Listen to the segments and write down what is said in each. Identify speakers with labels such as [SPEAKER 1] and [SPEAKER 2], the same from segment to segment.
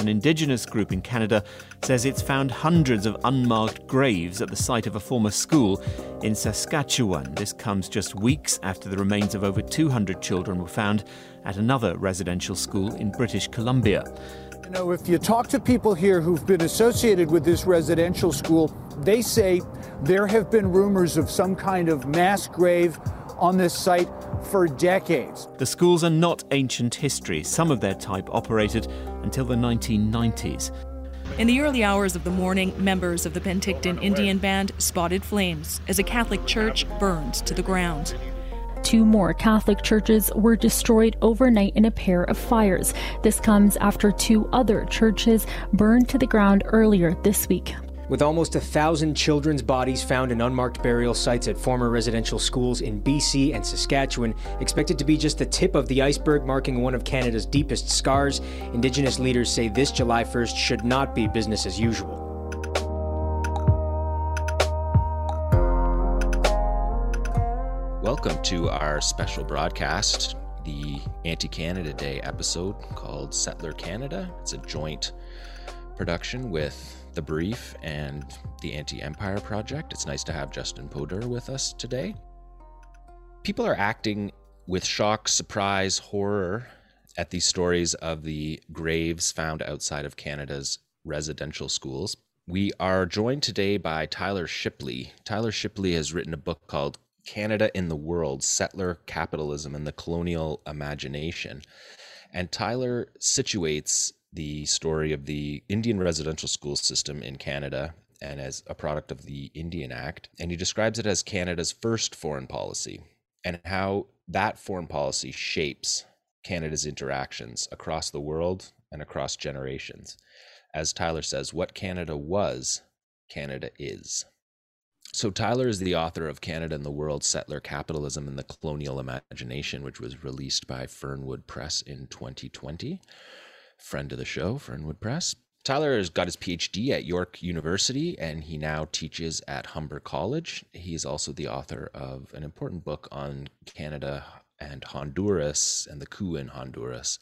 [SPEAKER 1] An Indigenous group in Canada says it's found hundreds of unmarked graves at the site of a former school in Saskatchewan. This comes just weeks after the remains of over 200 children were found at another residential school in British Columbia.
[SPEAKER 2] You know, if you talk to people here who've been associated with this residential school, they say there have been rumors of some kind of mass grave on this site for decades.
[SPEAKER 1] The schools are not ancient history. Some of their type operated until the 1990s.
[SPEAKER 3] In the early hours of the morning, members of the Penticton Indian Band spotted flames as a Catholic church burned to the ground.
[SPEAKER 4] Two more Catholic churches were destroyed overnight in a pair of fires. This comes after two other churches burned to the ground earlier this week.
[SPEAKER 5] With almost a thousand children's bodies found in unmarked burial sites at former residential schools in BC and Saskatchewan, expected to be just the tip of the iceberg marking one of Canada's deepest scars, Indigenous leaders say this July 1st should not be business as usual.
[SPEAKER 6] Welcome to our special broadcast, the Anti Canada Day episode called Settler Canada. It's a joint production with the Brief and the Anti Empire Project. It's nice to have Justin Podur with us today. People are acting with shock, surprise, horror at these stories of the graves found outside of Canada's residential schools. We are joined today by Tyler Shipley. Tyler Shipley has written a book called Canada in the World Settler Capitalism and the Colonial Imagination. And Tyler situates the story of the Indian residential school system in Canada and as a product of the Indian Act. And he describes it as Canada's first foreign policy and how that foreign policy shapes Canada's interactions across the world and across generations. As Tyler says, what Canada was, Canada is. So, Tyler is the author of Canada and the World Settler Capitalism and the Colonial Imagination, which was released by Fernwood Press in 2020 friend of the show, Fernwood Press. Tyler has got his PhD at York University and he now teaches at Humber College. He is also the author of an important book on Canada and Honduras and the coup in Honduras.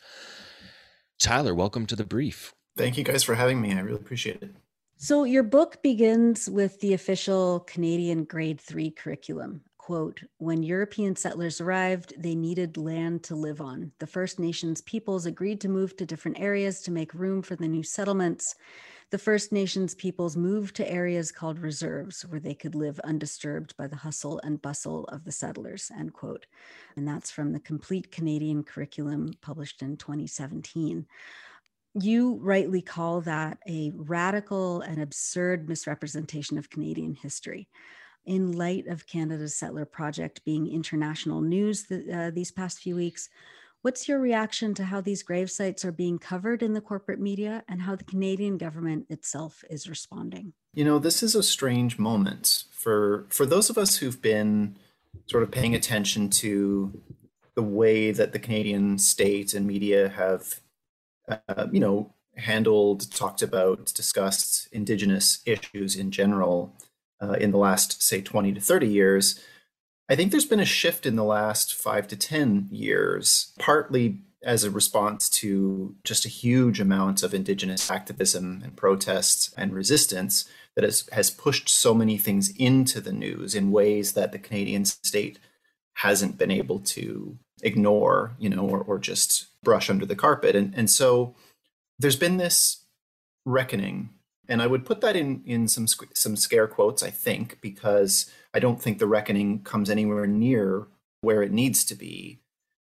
[SPEAKER 6] Tyler, welcome to the brief.
[SPEAKER 7] Thank you guys for having me. I really appreciate it.
[SPEAKER 8] So, your book begins with the official Canadian grade three curriculum quote, when European settlers arrived, they needed land to live on. The First Nations peoples agreed to move to different areas to make room for the new settlements. The First Nations peoples moved to areas called reserves where they could live undisturbed by the hustle and bustle of the settlers, end quote. And that's from the Complete Canadian Curriculum published in 2017 you rightly call that a radical and absurd misrepresentation of Canadian history in light of Canada's Settler Project being international news uh, these past few weeks. What's your reaction to how these grave sites are being covered in the corporate media and how the Canadian government itself is responding?
[SPEAKER 7] You know, this is a strange moment for for those of us who've been sort of paying attention to the way that the Canadian state and media have, uh, you know, handled, talked about, discussed Indigenous issues in general uh, in the last, say, 20 to 30 years, I think there's been a shift in the last five to 10 years, partly as a response to just a huge amount of Indigenous activism and protests and resistance that has, has pushed so many things into the news in ways that the Canadian state hasn't been able to ignore, you know, or, or just brush under the carpet. And, and so there's been this reckoning and I would put that in in some some scare quotes. I think because I don't think the reckoning comes anywhere near where it needs to be.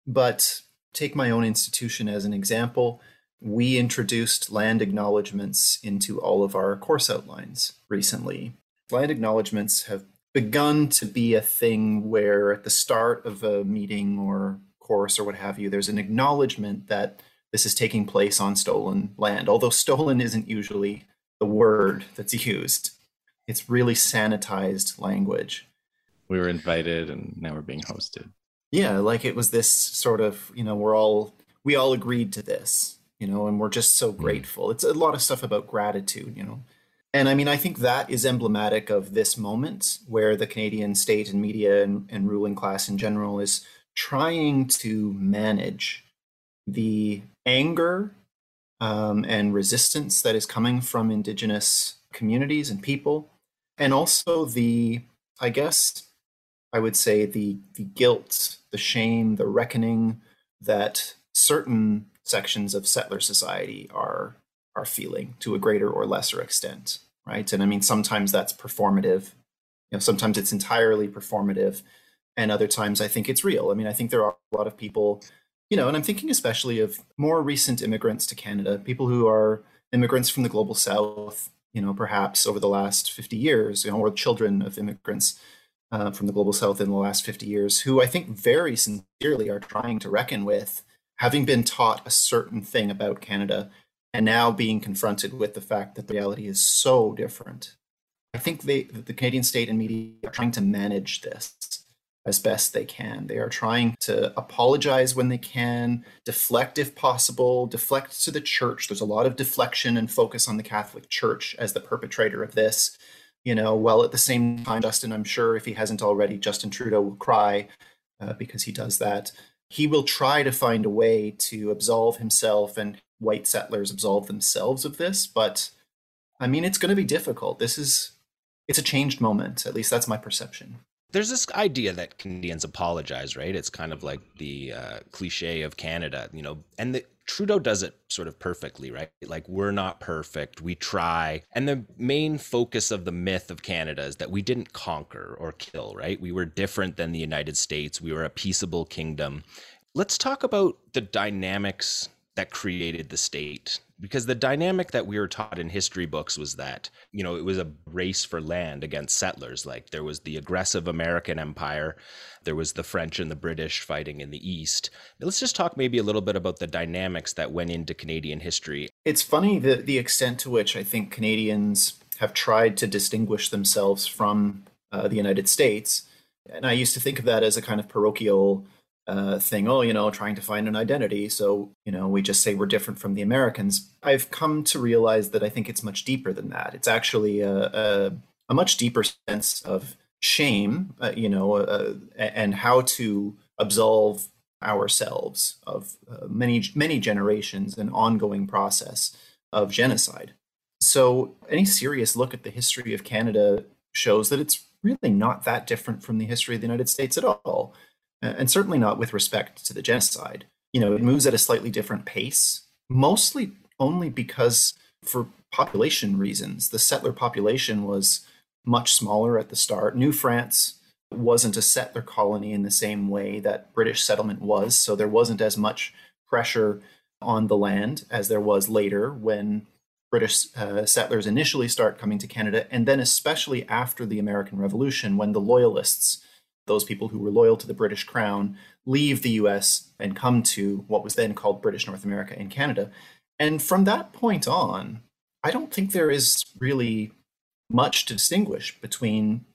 [SPEAKER 7] But take my own institution as an example. We introduced land acknowledgements into all of our course outlines recently. Land acknowledgements have begun to be a thing where at the start of a meeting or course or what have you, there's an acknowledgement that this is taking place on stolen land, although stolen isn't usually the word that's used. It's really sanitized language.
[SPEAKER 9] We were invited and now we're being hosted.
[SPEAKER 7] Yeah, like it was this sort of, you know, we're all we all agreed to this, you know, and we're just so hmm. grateful. It's a lot of stuff about gratitude, you know. And I mean, I think that is emblematic of this moment where the Canadian state and media and, and ruling class in general is trying to manage the anger um, and resistance that is coming from Indigenous communities and people, and also the, I guess, I would say the the guilt, the shame, the reckoning that certain sections of settler society are are feeling to a greater or lesser extent, right? And I mean, sometimes that's performative. You know, sometimes it's entirely performative, and other times I think it's real. I mean, I think there are a lot of people, you know, and I'm thinking especially of more recent immigrants to Canada, people who are immigrants from the global south, you know, perhaps over the last 50 years, you know, or children of immigrants uh, from the global south in the last 50 years, who I think very sincerely are trying to reckon with having been taught a certain thing about Canada and now being confronted with the fact that the reality is so different. I think they, the Canadian state and media are trying to manage this as best they can. They are trying to apologize when they can, deflect if possible, deflect to the church. There's a lot of deflection and focus on the Catholic Church as the perpetrator of this you know, while at the same time, Justin, I'm sure if he hasn't already, Justin Trudeau will cry uh, because he does that. He will try to find a way to absolve himself and white settlers absolve themselves of this. But I mean, it's going to be difficult. This is, it's a changed moment. At least that's my perception
[SPEAKER 10] there's this idea that Canadians apologize, right? It's kind of like the uh, cliche of Canada, you know, and the, Trudeau does it sort of perfectly, right? Like, we're not perfect, we try. And the main focus of the myth of Canada is that we didn't conquer or kill, right? We were different than the United States, we were a peaceable kingdom. Let's talk about the dynamics that created the state because the dynamic that we were taught in history books was that you know it was a race for land against settlers. Like there was the aggressive american empire there was the french and the british fighting in the east. Let's just talk maybe a little bit about the dynamics that went into canadian history.
[SPEAKER 7] It's funny the, the extent to which i think canadians have tried to distinguish themselves from uh, the united states. And i used to think of that as a kind of parochial uh, thing, oh, you know, trying to find an identity. So, you know, we just say we're different from the Americans. I've come to realize that I think it's much deeper than that. It's actually a, a, a much deeper sense of shame, uh, you know, uh, and how to absolve ourselves of uh, many, many generations and ongoing process of genocide. So, any serious look at the history of Canada shows that it's really not that different from the history of the United States at all and certainly not with respect to the genocide. You know, it moves at a slightly different pace, mostly only because, for population reasons, the settler population was much smaller at the start. New France wasn't a settler colony in the same way that British settlement was, so there wasn't as much pressure on the land as there was later when British uh, settlers initially start coming to Canada, and then especially after the American Revolution when the Loyalists those people who were loyal to the British Crown leave the US and come to what was then called British North America and Canada. And from that point on, I don't think there is really much to distinguish between,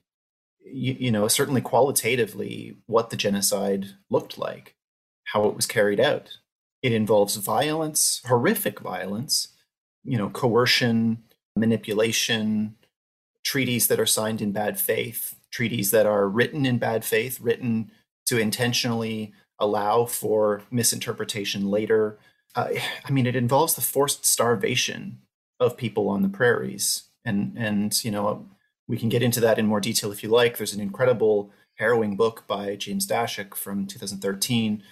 [SPEAKER 7] you, you know, certainly qualitatively what the genocide looked like, how it was carried out. It involves violence, horrific violence, you know, coercion, manipulation, treaties that are signed in bad faith, treaties that are written in bad faith, written to intentionally allow for misinterpretation later. Uh, I mean, it involves the forced starvation of people on the prairies, and and you know we can get into that in more detail if you like. There's an incredible, harrowing book by James Daschuk from 2013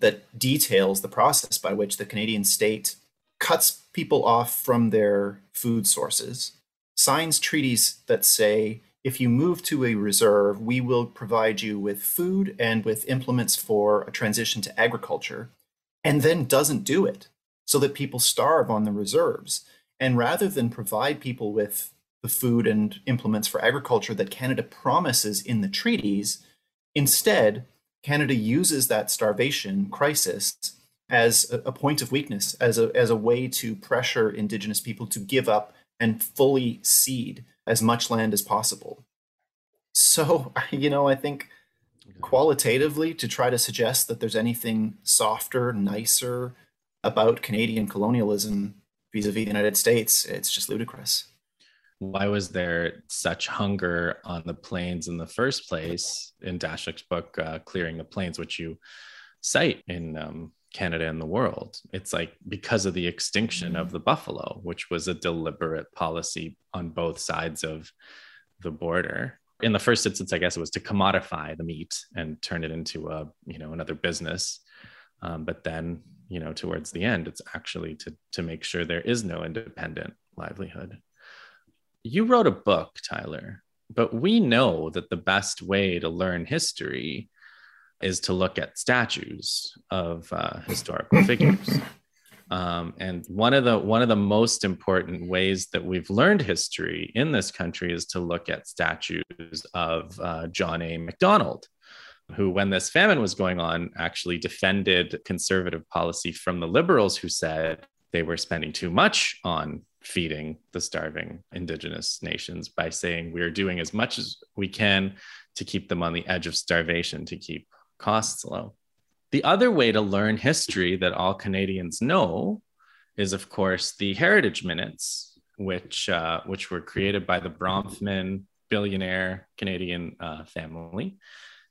[SPEAKER 7] that details the process by which the Canadian state cuts people off from their food sources, signs treaties that say if you move to a reserve, we will provide you with food and with implements for a transition to agriculture, and then doesn't do it so that people starve on the reserves. And rather than provide people with the food and implements for agriculture that Canada promises in the treaties, instead, Canada uses that starvation crisis as a, point of weakness, as a, as a way to pressure Indigenous people to give up and fully cede as much land as possible. So, you know, I think qualitatively to try to suggest that there's anything softer, nicer about Canadian colonialism vis-a-vis the United States, it's just ludicrous.
[SPEAKER 9] Why was there such hunger on the plains in the first place in Daschuk's book, uh, Clearing the Plains, which you cite in um, Canada and the world. It's like because of the extinction of the buffalo, which was a deliberate policy on both sides of the border. In the first instance, I guess it was to commodify the meat and turn it into a you know another business. Um, but then you know towards the end, it's actually to to make sure there is no independent livelihood. You wrote a book, Tyler, but we know that the best way to learn history is to look at statues of uh, historical figures. Um, and one of the one of the most important ways that we've learned history in this country is to look at statues of uh, John A. Macdonald, who, when this famine was going on, actually defended conservative policy from the liberals who said they were spending too much on feeding the starving indigenous nations by saying we are doing as much as we can to keep them on the edge of starvation, to keep costs low. The other way to learn history that all Canadians know is, of course, the Heritage Minutes, which uh, which were created by the Bronfman billionaire Canadian uh, family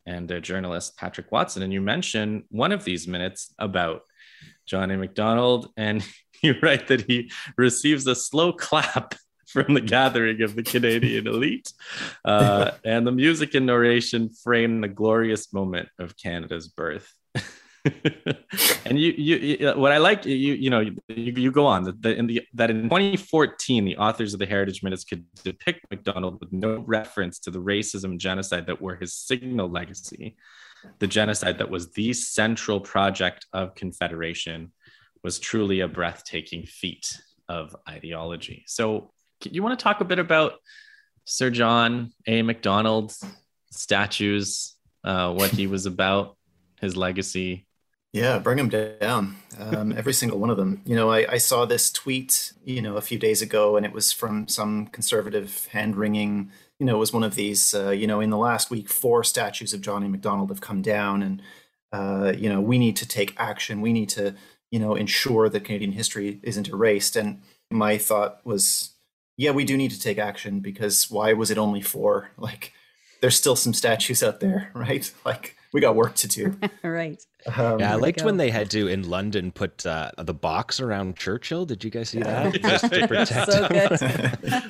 [SPEAKER 9] and a journalist Patrick Watson. And you mentioned one of these minutes about John A. Macdonald, and you write that he receives a slow clap from the gathering of the Canadian elite. Uh, and the music and narration frame the glorious moment of Canada's birth. and you, you, what I like, you, you know, you, you go on that in the that in 2014, the authors of the Heritage Minutes could depict Macdonald with no reference to the racism and genocide that were his signal legacy. The genocide that was the central project of Confederation was truly a breathtaking feat of ideology. So, you want to talk a bit about Sir John A. Macdonald statues, uh, what he was about, his legacy?
[SPEAKER 7] Yeah, bring them down. Um, every single one of them. You know, I, I, saw this tweet, you know, a few days ago, and it was from some conservative hand wringing. You know, it was one of these. Uh, you know, in the last week, four statues of John A. Macdonald have come down, and uh, you know, we need to take action. We need to, you know, ensure that Canadian history isn't erased. And my thought was, yeah, we do need to take action because why was it only four? Like, there's still some statues out there, right? Like, we got work to do.
[SPEAKER 8] right.
[SPEAKER 6] Um, yeah, I liked when they had to in London put uh, the box around Churchill. Did you guys see that? Just to protect
[SPEAKER 8] so good.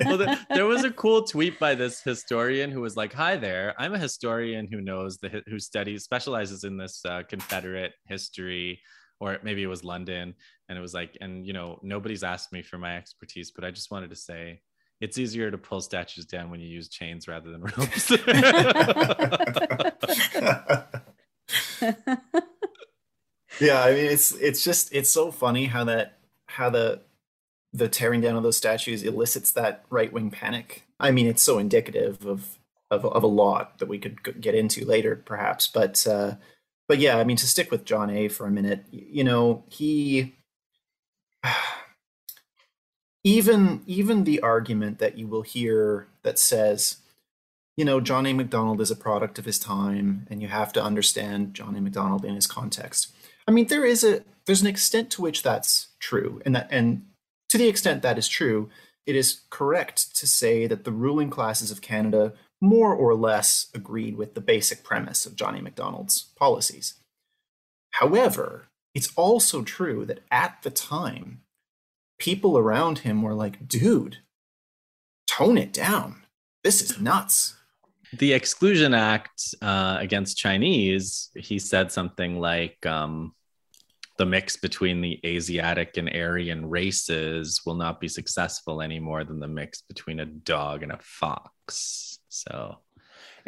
[SPEAKER 9] well, the, there was a cool tweet by this historian who was like, "Hi there, I'm a historian who knows the who studies specializes in this uh, Confederate history." Or maybe it was London, and it was like, and you know, nobody's asked me for my expertise, but I just wanted to say it's easier to pull statues down when you use chains rather than ropes.
[SPEAKER 7] yeah, I mean it's it's just it's so funny how that how the the tearing down of those statues elicits that right wing panic. I mean, it's so indicative of of, of a lot that we could get into later, perhaps. But uh, but yeah, I mean, to stick with John A. for a minute, you know, he even even the argument that you will hear that says you know john a macdonald is a product of his time and you have to understand john a macdonald in his context. I mean there is a there's an extent to which that's true and that and to the extent that is true it is correct to say that the ruling classes of canada more or less agreed with the basic premise of john a macdonald's policies. However it's also true that at the time people around him were like, dude, tone it down. This is nuts.
[SPEAKER 9] The Exclusion Act uh, against Chinese, he said something like, um, the mix between the Asiatic and Aryan races will not be successful any more than the mix between a dog and a fox. So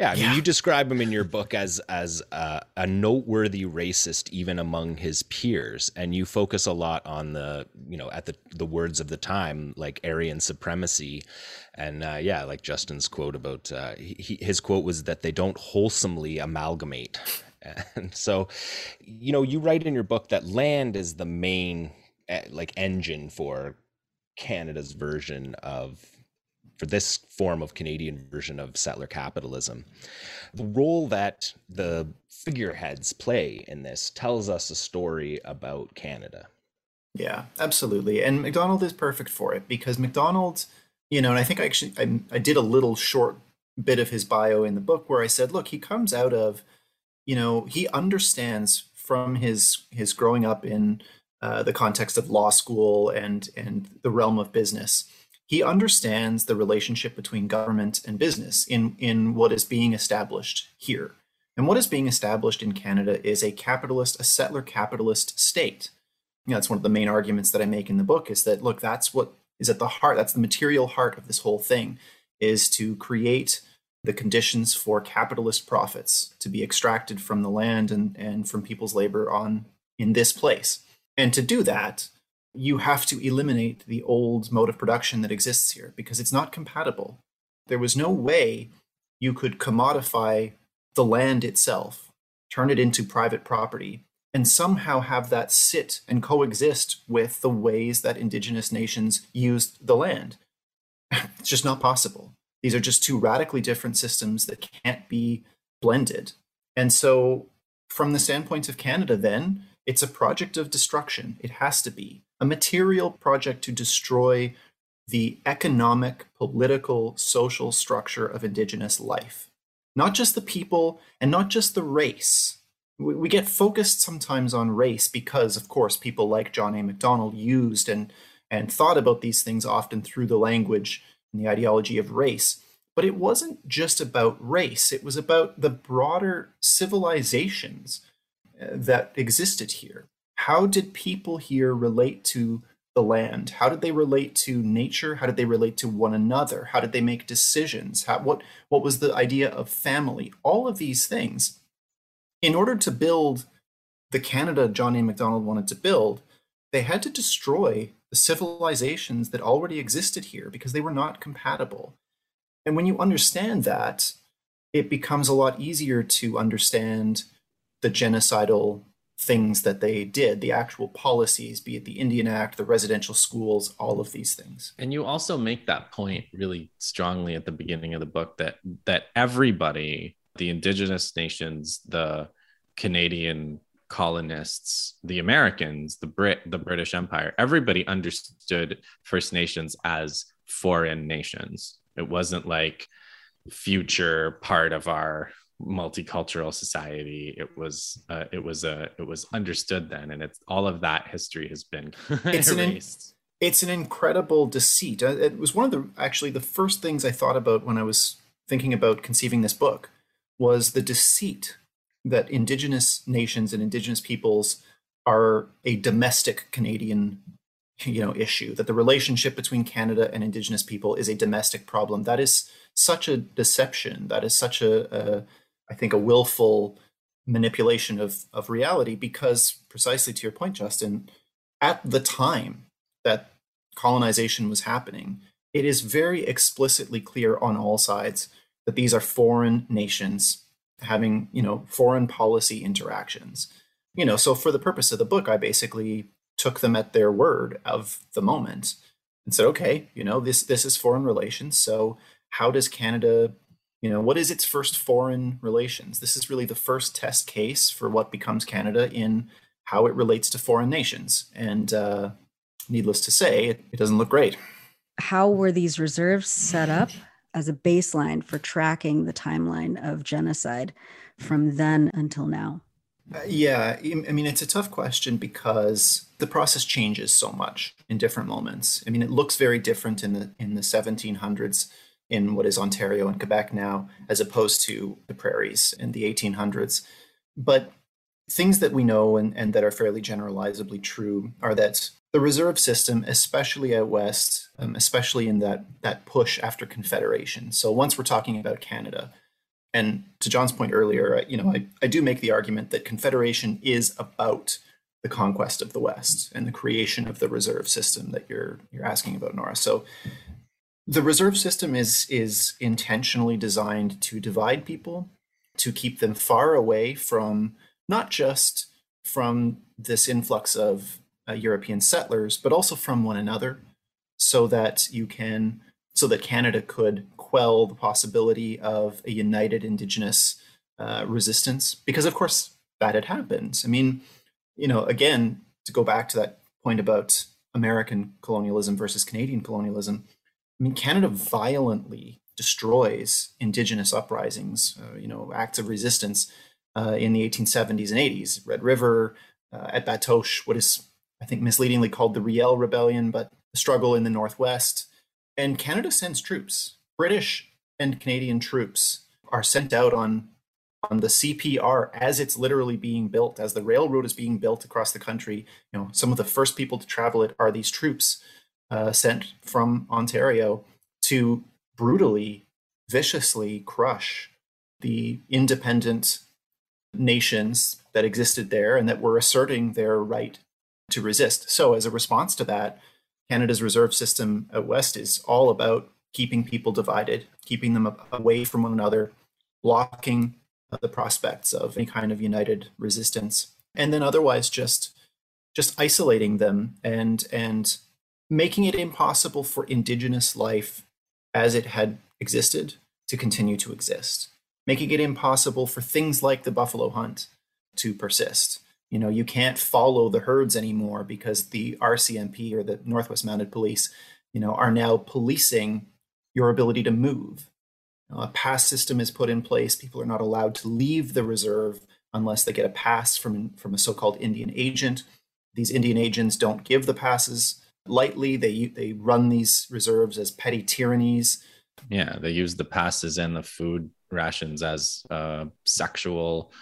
[SPEAKER 6] yeah, I mean, yeah. you describe him in your book as as uh, a noteworthy racist, even among his peers, and you focus a lot on the you know at the the words of the time, like Aryan supremacy, and uh, yeah, like Justin's quote about uh, he, his quote was that they don't wholesomely amalgamate, and so you know you write in your book that land is the main eh, like engine for Canada's version of for this form of Canadian version of settler capitalism. The role that the figureheads play in this tells us a story about Canada.
[SPEAKER 7] Yeah, absolutely. And Macdonald is perfect for it because Macdonald, you know, and I think I actually I, I did a little short bit of his bio in the book where I said, look, he comes out of, you know, he understands from his his growing up in uh, the context of law school and and the realm of business, he understands the relationship between government and business in in what is being established here. And what is being established in Canada is a capitalist, a settler capitalist state. You know, that's one of the main arguments that I make in the book is that look, that's what is at the heart, that's the material heart of this whole thing, is to create the conditions for capitalist profits to be extracted from the land and, and from people's labor on in this place. And to do that, you have to eliminate the old mode of production that exists here because it's not compatible. There was no way you could commodify the land itself, turn it into private property, and somehow have that sit and coexist with the ways that indigenous nations used the land. it's just not possible. These are just two radically different systems that can't be blended. And so, from the standpoint of Canada, then, it's a project of destruction. It has to be a material project to destroy the economic, political, social structure of Indigenous life. Not just the people and not just the race. We, we get focused sometimes on race because, of course, people like John A. Macdonald used and, and thought about these things often through the language and the ideology of race. But it wasn't just about race, it was about the broader civilizations uh, that existed here. How did people here relate to the land? How did they relate to nature? How did they relate to one another? How did they make decisions? How, what, what was the idea of family? All of these things. In order to build the Canada John A. Macdonald wanted to build, they had to destroy the civilizations that already existed here because they were not compatible. And when you understand that, it becomes a lot easier to understand the genocidal things that they did, the actual policies, be it the Indian Act, the residential schools, all of these things.
[SPEAKER 9] And you also make that point really strongly at the beginning of the book that that everybody, the indigenous nations, the Canadian colonists, the Americans, the Brit, the British Empire, everybody understood First Nations as foreign nations. It wasn't like future part of our multicultural society. It was uh, it was a it was understood then and it's all of that history has been
[SPEAKER 7] it's
[SPEAKER 9] erased.
[SPEAKER 7] an it's an incredible deceit. Uh, it was one of the actually the first things i thought about when i was thinking about conceiving this book was the deceit that indigenous nations and indigenous peoples are a domestic canadian you know issue that the relationship between canada and indigenous people is a domestic problem. That is such a deception. That is such a, a I think a willful manipulation of of reality because precisely to your point Justin at the time that colonization was happening it is very explicitly clear on all sides that these are foreign nations having you know foreign policy interactions. You know so for the purpose of the book i basically took them at their word of the moment and said okay you know this this is foreign relations so how does canada you know what is its first foreign relations? This is really the first test case for what becomes canada in how it relates to foreign nations. And uh, needless to say it, it doesn't look great.
[SPEAKER 8] How were these reserves set up as a baseline for tracking the timeline of genocide from then until now?
[SPEAKER 7] Uh, yeah i mean it's a tough question because the process changes so much in different moments. I mean it looks very different in the in the 1700s in what is Ontario and Quebec now, as opposed to the prairies in the 1800s. But things that we know and, and that are fairly generalizably true are that the reserve system, especially out west, um, especially in that that push after Confederation. So once we're talking about Canada, and to John's point earlier, you know, I, I do make the argument that Confederation is about the conquest of the West and the creation of the reserve system that you're you're asking about, Nora. So the reserve system is is intentionally designed to divide people to keep them far away from not just from this influx of uh, European settlers, but also from one another, so that you can so that Canada could quell the possibility of a united Indigenous uh, resistance, because of course that had happened. I mean, you know, again to go back to that point about American colonialism versus Canadian colonialism I mean, Canada violently destroys indigenous uprisings, uh, you know, acts of resistance uh, in the 1870s and 80s. Red River, uh, at Batoche, what is, I think, misleadingly called the Riel Rebellion, but the struggle in the Northwest. And Canada sends troops. British and Canadian troops are sent out on on the CPR as it's literally being built, as the railroad is being built across the country. You know, some of the first people to travel it are these troops uh, sent from Ontario to brutally, viciously crush the independent nations that existed there and that were asserting their right to resist. So, as a response to that, Canada's reserve system out west is all about keeping people divided, keeping them away from one another, blocking the prospects of any kind of united resistance, and then otherwise just just isolating them and and making it impossible for indigenous life as it had existed to continue to exist making it impossible for things like the buffalo hunt to persist. You know, you can't follow the herds anymore because the RCMP or the Northwest Mounted Police, you know, are now policing your ability to move. You know, a pass system is put in place. People are not allowed to leave the reserve unless they get a pass from from a so-called Indian agent. These Indian agents don't give the passes lightly. They they run these reserves as petty tyrannies.
[SPEAKER 9] Yeah, they use the passes and the food rations as uh, sexual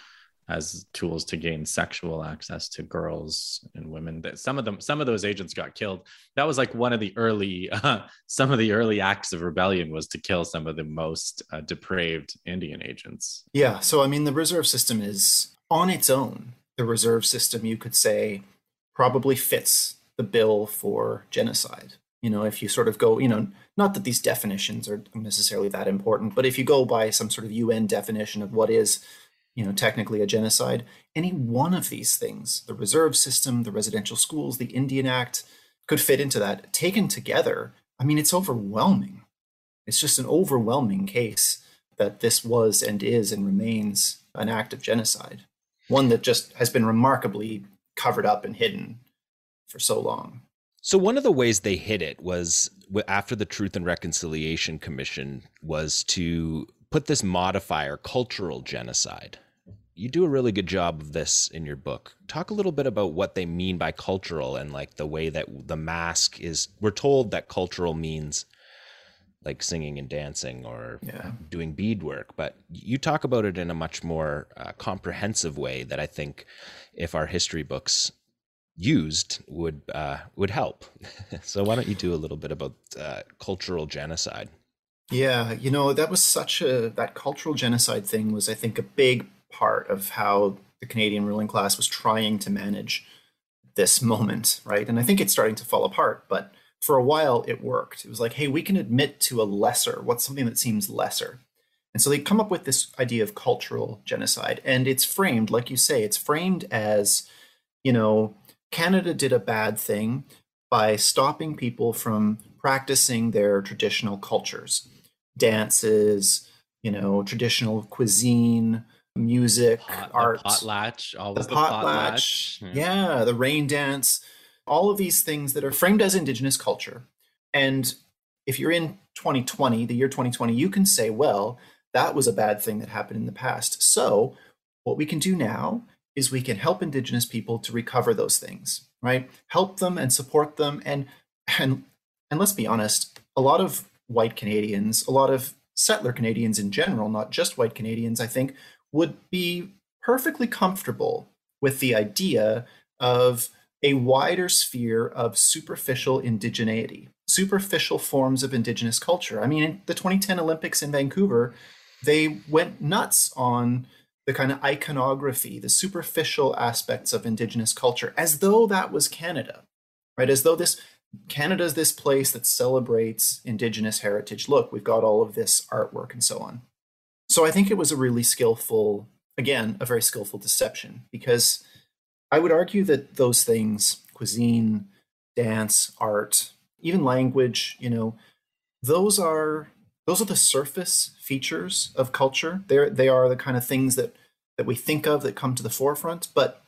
[SPEAKER 9] as tools to gain sexual access to girls and women that some of them some of those agents got killed that was like one of the early uh, some of the early acts of rebellion was to kill some of the most uh, depraved indian agents
[SPEAKER 7] yeah so i mean the reserve system is on its own the reserve system you could say probably fits the bill for genocide. You know if you sort of go you know not that these definitions are necessarily that important but if you go by some sort of un definition of what is you know technically a genocide any one of these things the reserve system the residential schools the indian act could fit into that. Taken together i mean it's overwhelming. It's just an overwhelming case that this was and is and remains an act of genocide. One that just has been remarkably covered up and hidden for so long
[SPEAKER 6] so one of the ways they hid it was after the Truth and Reconciliation Commission was to put this modifier cultural genocide. You do a really good job of this in your book. Talk a little bit about what they mean by cultural and like the way that the mask is we're told that cultural means like singing and dancing or yeah. doing beadwork, but you talk about it in a much more uh, comprehensive way that I think if our history books used would uh, would help. so why don't you do a little bit about uh, cultural genocide?
[SPEAKER 7] Yeah, you know that was such a that cultural genocide thing was I think a big part of how the Canadian ruling class was trying to manage this moment, right? And I think it's starting to fall apart, but for a while it worked. It was like, hey, we can admit to a lesser, what's something that seems lesser. And so they come up with this idea of cultural genocide. And it's framed, like you say, it's framed as, you know, Canada did a bad thing by stopping people from practicing their traditional cultures, dances, you know, traditional cuisine, music,
[SPEAKER 9] pot,
[SPEAKER 7] art,
[SPEAKER 9] potlatch, all
[SPEAKER 7] the, the potlatch, potlatch. Yeah. yeah, the rain dance, all of these things that are framed as Indigenous culture. And if you're in 2020, the year 2020, you can say, well, that was a bad thing that happened in the past. So, what we can do now is we can help indigenous people to recover those things right? Help them and support them. And and and let's be honest a lot of white canadians a lot of settler canadians in general not just white canadians i think would be perfectly comfortable with the idea of a wider sphere of superficial indigeneity superficial forms of indigenous culture. I mean in the 2010 olympics in vancouver they went nuts on the kind of iconography, the superficial aspects of Indigenous culture, as though that was Canada, right? As though this Canada is this place that celebrates Indigenous heritage. Look, we've got all of this artwork and so on. So I think it was a really skillful, again, a very skillful deception because I would argue that those things, cuisine, dance, art, even language, you know, those are those are the surface features of culture. They're, they are the kind of things that, that we think of that come to the forefront. But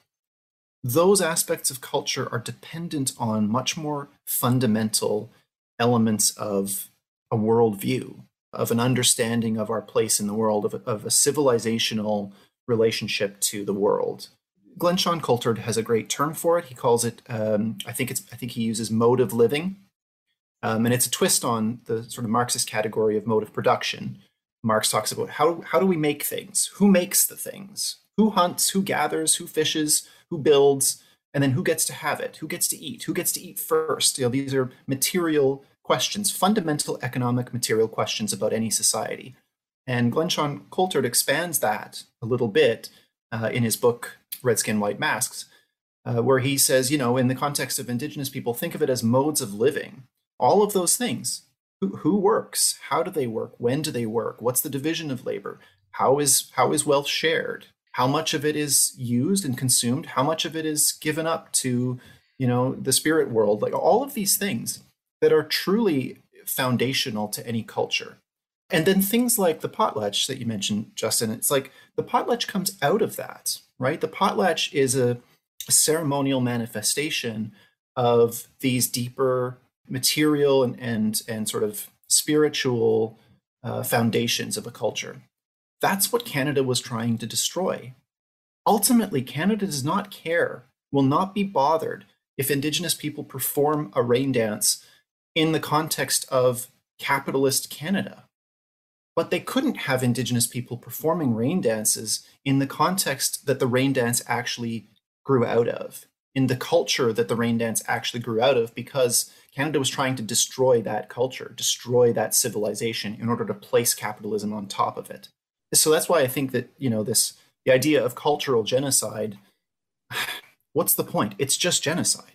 [SPEAKER 7] those aspects of culture are dependent on much more fundamental elements of a worldview, of an understanding of our place in the world, of a, of a civilizational relationship to the world. Glen Sean Coulthard has a great term for it. He calls it, um, I think it's, I think he uses mode of living, um, and it's a twist on the sort of Marxist category of mode of production. Marx talks about how how do we make things? Who makes the things? Who hunts? Who gathers? Who fishes? Who builds? And then who gets to have it? Who gets to eat? Who gets to eat first? You know, these are material questions, fundamental economic material questions about any society. And Glen Sean Coulthard expands that a little bit uh, in his book Red Skin, White Masks, uh, where he says, you know, in the context of indigenous people, think of it as modes of living. All of those things. Who, who works? How do they work? When do they work? What's the division of labor? How is how is wealth shared? How much of it is used and consumed? How much of it is given up to, you know, the spirit world? Like all of these things that are truly foundational to any culture. And then things like the potlatch that you mentioned, Justin, it's like the potlatch comes out of that, right? The potlatch is a, a ceremonial manifestation of these deeper material and, and, and sort of spiritual uh, foundations of a culture. That's what Canada was trying to destroy. Ultimately, Canada does not care, will not be bothered if Indigenous people perform a rain dance in the context of capitalist Canada but they couldn't have indigenous people performing rain dances in the context that the rain dance actually grew out of in the culture that the rain dance actually grew out of because canada was trying to destroy that culture destroy that civilization in order to place capitalism on top of it so that's why i think that you know this the idea of cultural genocide what's the point it's just genocide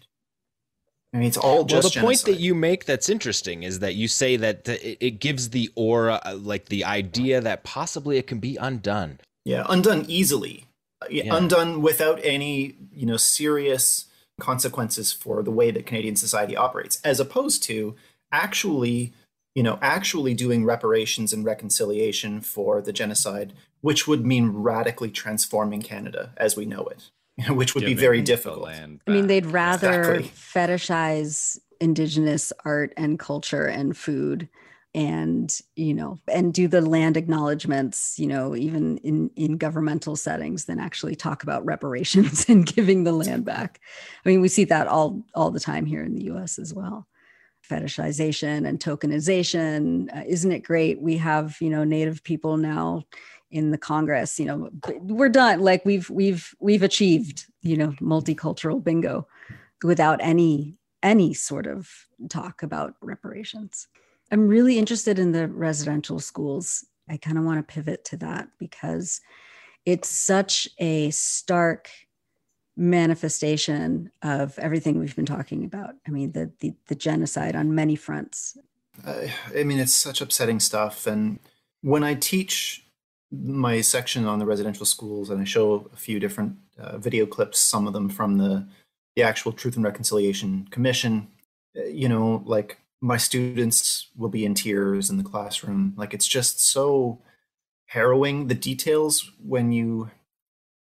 [SPEAKER 7] I mean, it's all just.
[SPEAKER 6] Well, the
[SPEAKER 7] genocide.
[SPEAKER 6] point that you make that's interesting is that you say that the, it gives the aura, like the idea that possibly it can be undone.
[SPEAKER 7] Yeah, undone easily, yeah. undone without any you know serious consequences for the way that Canadian society operates, as opposed to actually you know actually doing reparations and reconciliation for the genocide, which would mean radically transforming Canada as we know it. which would be very difficult.
[SPEAKER 8] I mean, they'd rather exactly. fetishize indigenous art and culture and food and you know and do the land acknowledgments you know even in in governmental settings than actually talk about reparations and giving the land back. I mean we see that all all the time here in the us as well. Fetishization and tokenization uh, isn't it great? We have you know native people now in the congress you know we're done. Like we've we've we've achieved you know multicultural bingo without any any sort of talk about reparations i'm really interested in the residential schools. I kind of want to pivot to that because it's such a stark manifestation of everything we've been talking about. I mean the the, the genocide on many fronts.
[SPEAKER 7] I mean it's such upsetting stuff. And when i teach my section on the residential schools, and I show a few different uh, video clips, some of them from the the actual Truth and Reconciliation Commission. Uh, you know, like my students will be in tears in the classroom. Like it's just so harrowing the details when you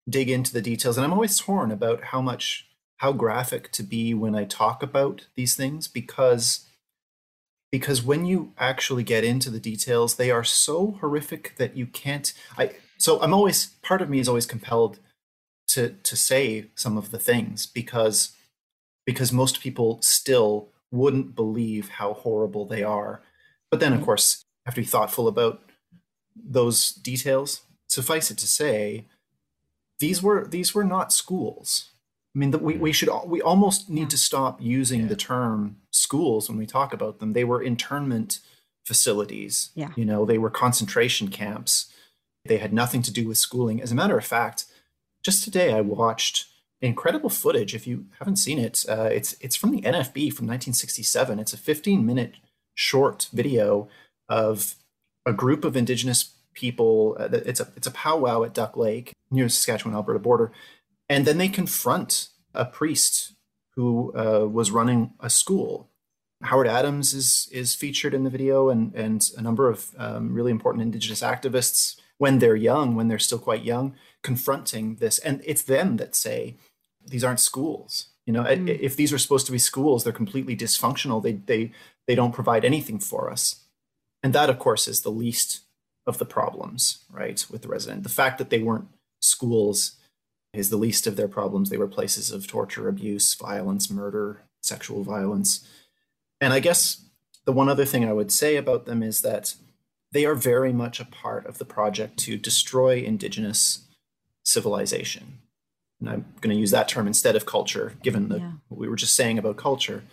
[SPEAKER 7] dig into the details. And I'm always torn about how much how graphic to be when I talk about these things because because when you actually get into the details they are so horrific that you can't i so i'm always part of me is always compelled to to say some of the things because because most people still wouldn't believe how horrible they are but then of mm-hmm. course have to be thoughtful about those details suffice it to say these were these were not schools I mean, the, we, we should we almost need to stop using yeah. the term schools when we talk about them. They were internment facilities.
[SPEAKER 8] Yeah.
[SPEAKER 7] You know, they were concentration camps. They had nothing to do with schooling. As a matter of fact, just today I watched incredible footage. If you haven't seen it, uh, it's it's from the NFB from 1967. It's a 15 minute short video of a group of Indigenous people. Uh, it's a it's a powwow at Duck Lake near the Saskatchewan Alberta border and then they confront a priest who uh, was running a school. Howard Adams is is featured in the video, and and a number of um, really important Indigenous activists when they're young, when they're still quite young, confronting this, and it's them that say these aren't schools. You know, mm. if these are supposed to be schools, they're completely dysfunctional. They they they don't provide anything for us, and that, of course, is the least of the problems, right, with the resident. The fact that they weren't schools is the least of their problems. They were places of torture, abuse, violence, murder, sexual violence. And I guess the one other thing I would say about them is that they are very much a part of the project to destroy indigenous civilization. And I'm going to use that term instead of culture, given the, yeah. what we were just saying about culture.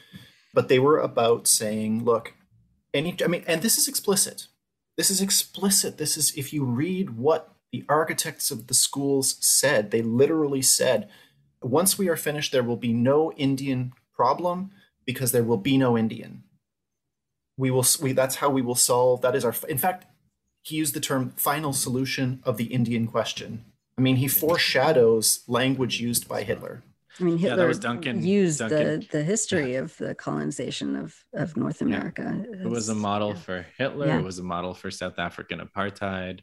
[SPEAKER 7] But they were about saying, look, any, I mean, and this is explicit. This is explicit. This is, if you read what the architects of the schools said, they literally said, once we are finished, there will be no Indian problem because there will be no Indian. We will, we, that's how we will solve, that is our, in fact, he used the term final solution of the Indian question. I mean, he foreshadows language used by Hitler.
[SPEAKER 8] I mean, Hitler yeah, Duncan, used Duncan. the the history of the colonization of of North America.
[SPEAKER 9] Yeah. It was a model yeah. for Hitler. It was a model for South African apartheid.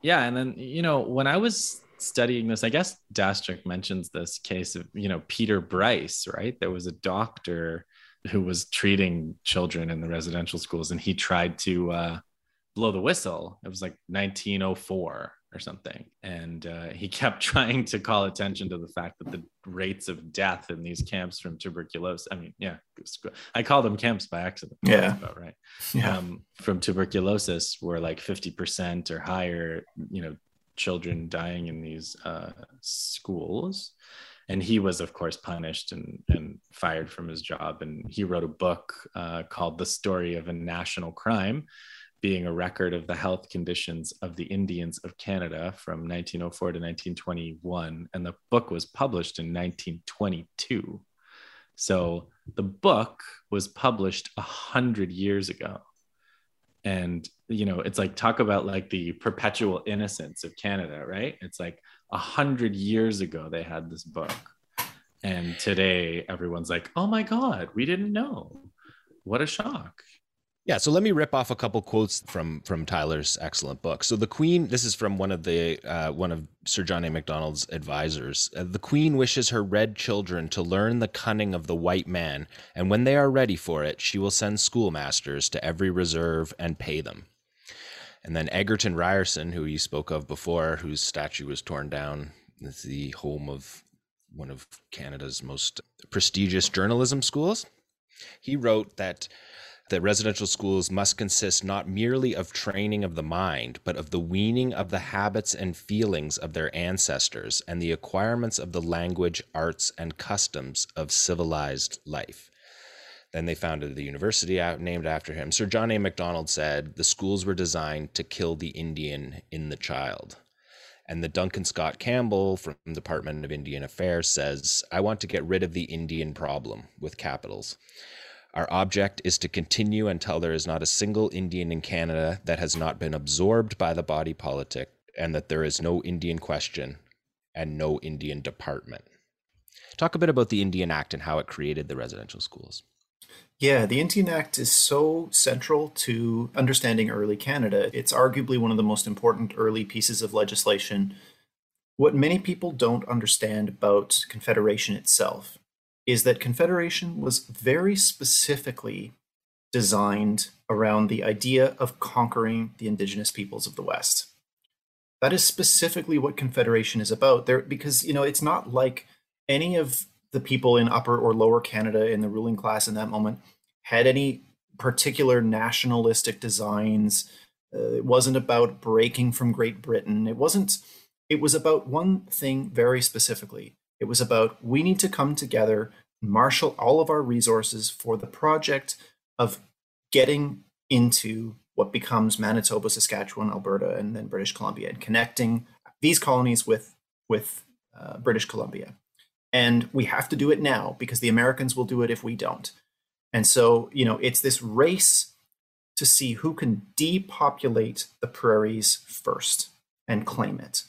[SPEAKER 9] Yeah, and then you know when I was studying this, I guess Daschuk mentions this case of you know Peter Bryce, right? There was a doctor who was treating children in the residential schools, and he tried to uh, blow the whistle. It was like 1904 or something. And uh, he kept trying to call attention to the fact that the rates of death in these camps from tuberculosis, I mean, yeah, I call them camps by accident.
[SPEAKER 7] Yeah.
[SPEAKER 9] About right. Yeah. Um, from tuberculosis were like 50% or higher, you know, children dying in these uh, schools. And he was, of course, punished and, and fired from his job. And he wrote a book uh, called The Story of a National Crime, being a record of the health conditions of the Indians of Canada from 1904 to 1921. And the book was published in 1922. So the book was published a hundred years ago. And, you know, it's like talk about like the perpetual innocence of Canada, right? It's like a hundred years ago they had this book. And today everyone's like, oh my God, we didn't know. What a shock.
[SPEAKER 6] Yeah, so let me rip off a couple quotes from from Tyler's excellent book. So the Queen, this is from one of the uh, one of Sir John A. Macdonald's advisors. Uh, the Queen wishes her red children to learn the cunning of the white man, and when they are ready for it, she will send schoolmasters to every reserve and pay them. And then Egerton Ryerson, who you spoke of before, whose statue was torn down, is the home of one of Canada's most prestigious journalism schools. He wrote that that residential schools must consist not merely of training of the mind, but of the weaning of the habits and feelings of their ancestors and the acquirements of the language, arts, and customs of civilized life. Then they founded the university named after him. Sir John A. Macdonald said the schools were designed to kill the Indian in the child. And the Duncan Scott Campbell from the Department of Indian Affairs says, I want to get rid of the Indian problem with capitals. Our object is to continue until there is not a single Indian in Canada that has not been absorbed by the body politic and that there is no Indian question and no Indian department. Talk a bit about the Indian Act and how it created the residential schools.
[SPEAKER 7] Yeah, the Indian Act is so central to understanding early Canada. It's arguably one of the most important early pieces of legislation. What many people don't understand about Confederation itself is that Confederation was very specifically designed around the idea of conquering the indigenous peoples of the West. That is specifically what Confederation is about. There, because you know, it's not like any of the people in Upper or Lower Canada in the ruling class in that moment had any particular nationalistic designs. Uh, it wasn't about breaking from Great Britain. It wasn't. It was about one thing very specifically. It was about we need to come together, marshal all of our resources for the project of getting into what becomes Manitoba, Saskatchewan, Alberta, and then British Columbia, and connecting these colonies with with uh, British Columbia. And we have to do it now because the Americans will do it if we don't. And so, you know, it's this race to see who can depopulate the prairies first and claim it.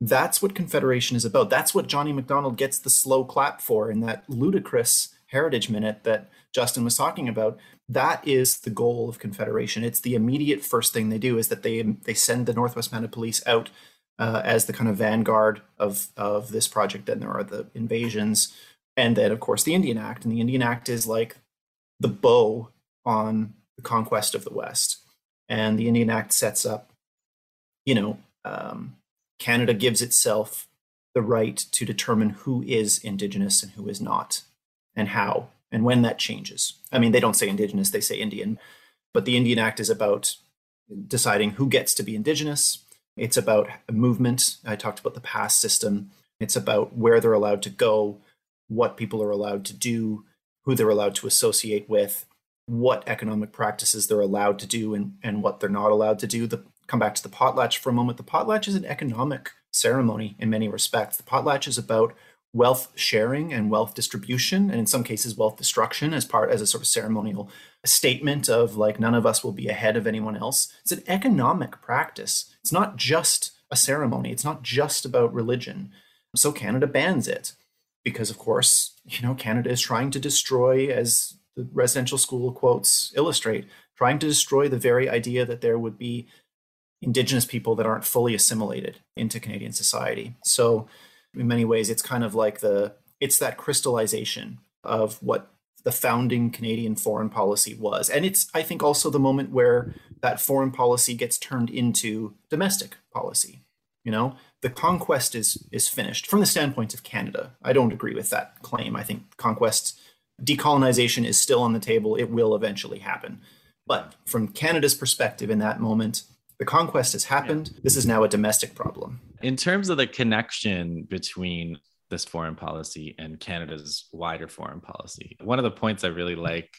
[SPEAKER 7] That's what Confederation is about. That's what Johnny Macdonald gets the slow clap for in that ludicrous Heritage Minute that Justin was talking about. That is the goal of Confederation. It's the immediate first thing they do is that they they send the Northwest Mounted Police out uh, as the kind of vanguard of of this project. Then there are the invasions, and then of course the Indian Act. And the Indian Act is like the bow on the conquest of the West. And the Indian Act sets up, you know, um, Canada gives itself the right to determine who is Indigenous and who is not, and how, and when that changes. I mean, they don't say Indigenous, they say Indian, but the Indian Act is about deciding who gets to be Indigenous. It's about movement. I talked about the pass system. It's about where they're allowed to go, what people are allowed to do, who they're allowed to associate with, what economic practices they're allowed to do and, and what they're not allowed to do. The, come back to the potlatch for a moment. The potlatch is an economic ceremony in many respects. The potlatch is about wealth sharing and wealth distribution, and in some cases, wealth destruction as part as a sort of ceremonial statement of like none of us will be ahead of anyone else. It's an economic practice. It's not just a ceremony. It's not just about religion. So Canada bans it because, of course, you know Canada is trying to destroy, as the residential school quotes illustrate, trying to destroy the very idea that there would be Indigenous people that aren't fully assimilated into Canadian society. So, in many ways, it's kind of like the it's that crystallization of what the founding Canadian foreign policy was. And it's, I think, also the moment where that foreign policy gets turned into domestic policy. You know, the conquest is is finished from the standpoint of Canada. I don't agree with that claim. I think conquest decolonization is still on the table. It will eventually happen. But from Canada's perspective in that moment, the conquest has happened. This is now a domestic problem.
[SPEAKER 9] In terms of the connection between this foreign policy and Canada's wider foreign policy. One of the points I really like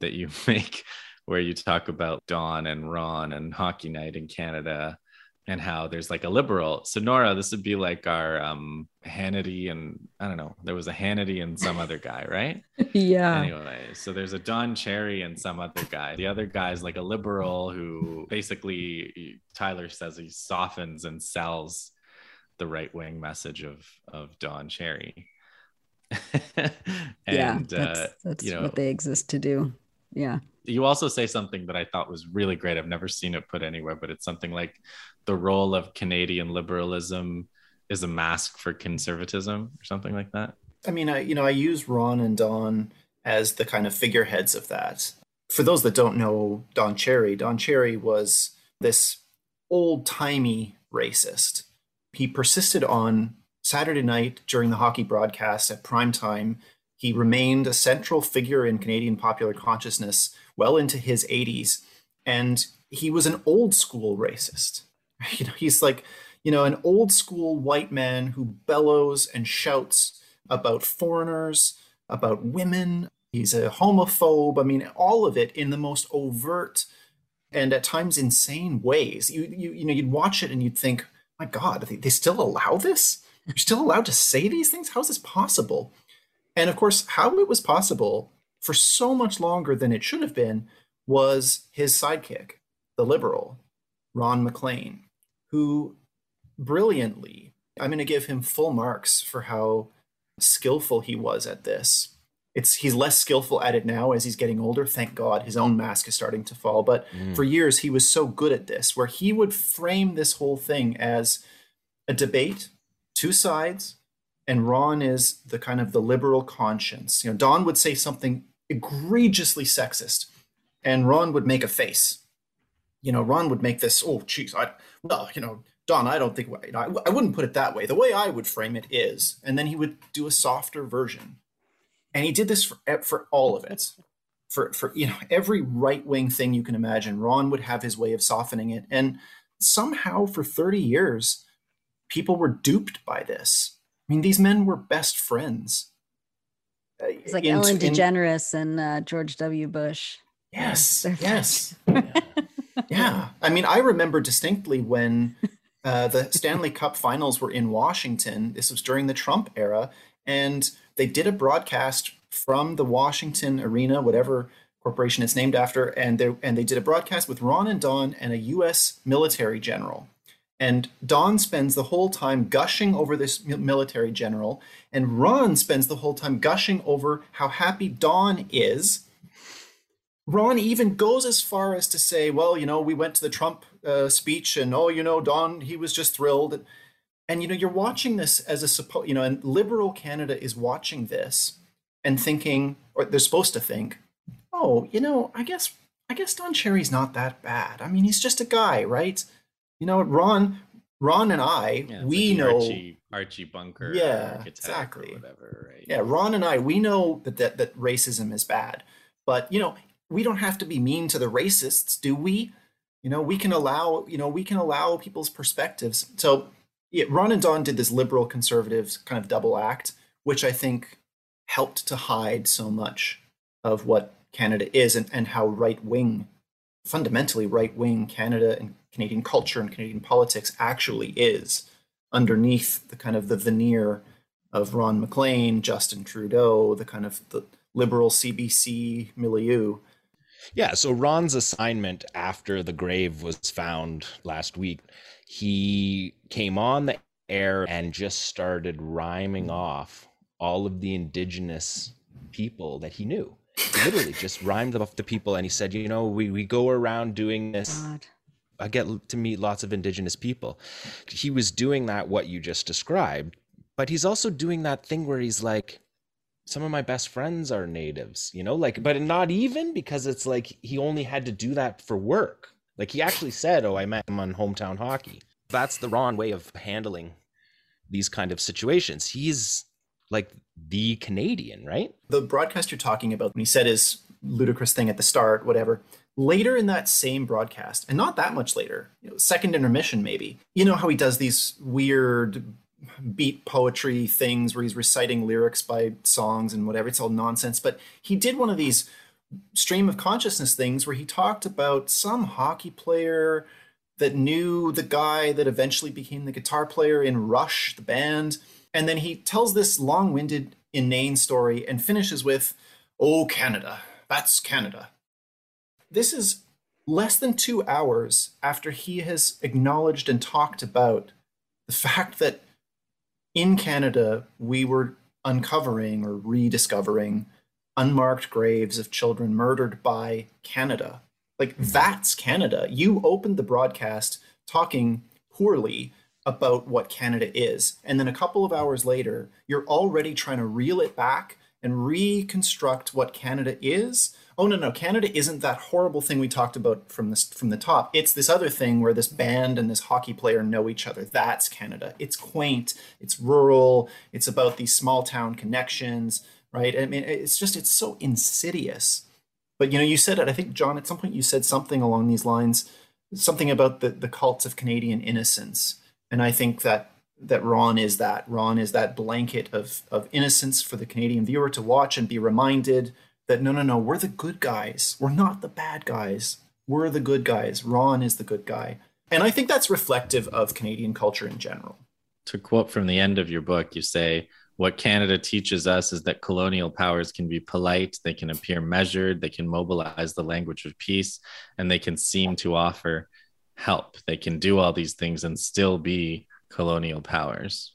[SPEAKER 9] that you make, where you talk about Don and Ron and Hockey Night in Canada and how there's like a liberal. So Nora, this would be like our um Hannity and I don't know, there was a Hannity and some other guy, right?
[SPEAKER 8] yeah.
[SPEAKER 9] Anyway, so there's a Don Cherry and some other guy. The other guy's like a liberal who basically Tyler says he softens and sells the right wing message of of Don Cherry.
[SPEAKER 8] and, yeah, that's, uh, that's you know, what they exist to do. Yeah.
[SPEAKER 9] You also say something that I thought was really great. I've never seen it put anywhere, but it's something like the role of Canadian liberalism is a mask for conservatism or something like that.
[SPEAKER 7] I mean, I you know I use Ron and Don as the kind of figureheads of that. For those that don't know Don Cherry, Don Cherry was this old timey racist he persisted on Saturday night during the hockey broadcast at prime time. He remained a central figure in Canadian popular consciousness well into his 80s. And he was an old school racist. You know, he's like, you know, an old school white man who bellows and shouts about foreigners, about women. He's a homophobe. I mean, all of it in the most overt and at times insane ways. You, you, you know, you'd watch it and you'd think, my God, they still allow this? You're still allowed to say these things? How is this possible? And of course, how it was possible for so much longer than it should have been was his sidekick, the liberal, Ron MacLean, who brilliantly, I'm going to give him full marks for how skillful he was at this. It's he's less skillful at it now as he's getting older. Thank god his own mask is starting to fall. But mm. for years he was so good at this where he would frame this whole thing as a debate two sides and ron is the kind of the liberal conscience. You know don would say something egregiously sexist and ron would make a face. You know ron would make this oh geez i well you know Don, I don't think you know, I, I wouldn't put it that way. The way I would frame it is, and then he would do a softer version. And he did this for, for all of it. For for you know every right wing thing you can imagine. Ron would have his way of softening it. And somehow for 30 years people were duped by this. I mean these men were best friends.
[SPEAKER 8] It's like in, ellen degeneres in, and uh, george w. Bush.
[SPEAKER 7] Yes yes. Yeah. Yeah i mean i remember distinctly when uh, the stanley cup finals were in washington this was during the trump era and they did a broadcast from the Washington Arena, whatever corporation it's named after, and they and they did a broadcast with Ron and Don and a U.S. military general. And Don spends the whole time gushing over this military general, and Ron spends the whole time gushing over how happy Don is. Ron even goes as far as to say, "Well, you know, we went to the Trump uh, speech, and oh, you know, Don, he was just thrilled." and you know you're watching this as a suppo- you know and liberal canada is watching this and thinking or they're supposed to think oh you know i guess i guess don cherry's not that bad i mean he's just a guy right you know ron Ron and I,
[SPEAKER 9] Yeah,
[SPEAKER 7] we
[SPEAKER 9] like
[SPEAKER 7] know
[SPEAKER 9] Archie, Archie Bunker,
[SPEAKER 7] Yeah, exactly.
[SPEAKER 9] whatever, right?
[SPEAKER 7] Yeah, Ron and I, we know that, that that racism is bad, but you know, we don't have to be mean to the racists, do we? You know, we can allow, you know, we can allow people's perspectives. So, yeah, Ron and Don did this liberal conservative kind of double act, which I think helped to hide so much of what Canada is and, and how right wing, fundamentally right wing Canada and Canadian culture and Canadian politics actually is underneath the kind of the veneer of Ron MacLean, Justin Trudeau, the kind of the liberal CBC milieu.
[SPEAKER 6] Yeah, so Ron's assignment after the grave was found last week, he came on the air and just started rhyming off all of the indigenous people that he knew. He literally just rhymed off the people and he said, you know, we, we go around doing this.
[SPEAKER 8] God.
[SPEAKER 6] I get to meet lots of indigenous people. He was doing that what you just described, but he's also doing that thing where he's like, some of my best friends are natives, you know, like, but not even because it's like he only had to do that for work. Like he actually said, "Oh, I met him on hometown hockey." That's the wrong way of handling these kind of situations. He's like the Canadian, right?
[SPEAKER 7] The broadcast you're talking about, when he said his ludicrous thing at the start, whatever, later in that same broadcast, and not that much later, you know, second intermission maybe, you know how he does these weird beat poetry things where he's reciting lyrics by songs and whatever. It's all nonsense. But he did one of these stream of consciousness things where he talked about some hockey player that knew the guy that eventually became the guitar player in Rush, the band. And then he tells this long winded, inane story and finishes with, Oh, Canada, that's Canada. This is less than two hours after he has acknowledged and talked about the fact that in Canada, we were uncovering or rediscovering unmarked graves of children murdered by Canada. Like, mm-hmm. that's Canada. You opened the broadcast talking poorly about what Canada is. And then a couple of hours later, you're already trying to reel it back and reconstruct what Canada is. Oh no, no, Canada isn't that horrible thing we talked about from this from the top. It's this other thing where this band and this hockey player know each other. That's Canada. It's quaint, it's rural, it's about these small town connections, right? I mean, it's just it's so insidious. But you know, you said it, I think John, at some point you said something along these lines, something about the, the cults of Canadian innocence. And I think that that Ron is that. Ron is that blanket of, of innocence for the Canadian viewer to watch and be reminded that no, no, no, we're the good guys. We're not the bad guys. We're the good guys. Ron is the good guy. And I think that's reflective of Canadian culture in general.
[SPEAKER 9] To quote from the end of your book, you say, What Canada teaches us is that colonial powers can be polite, they can appear measured, they can mobilize the language of peace, and they can seem to offer help. They can do all these things and still be colonial powers.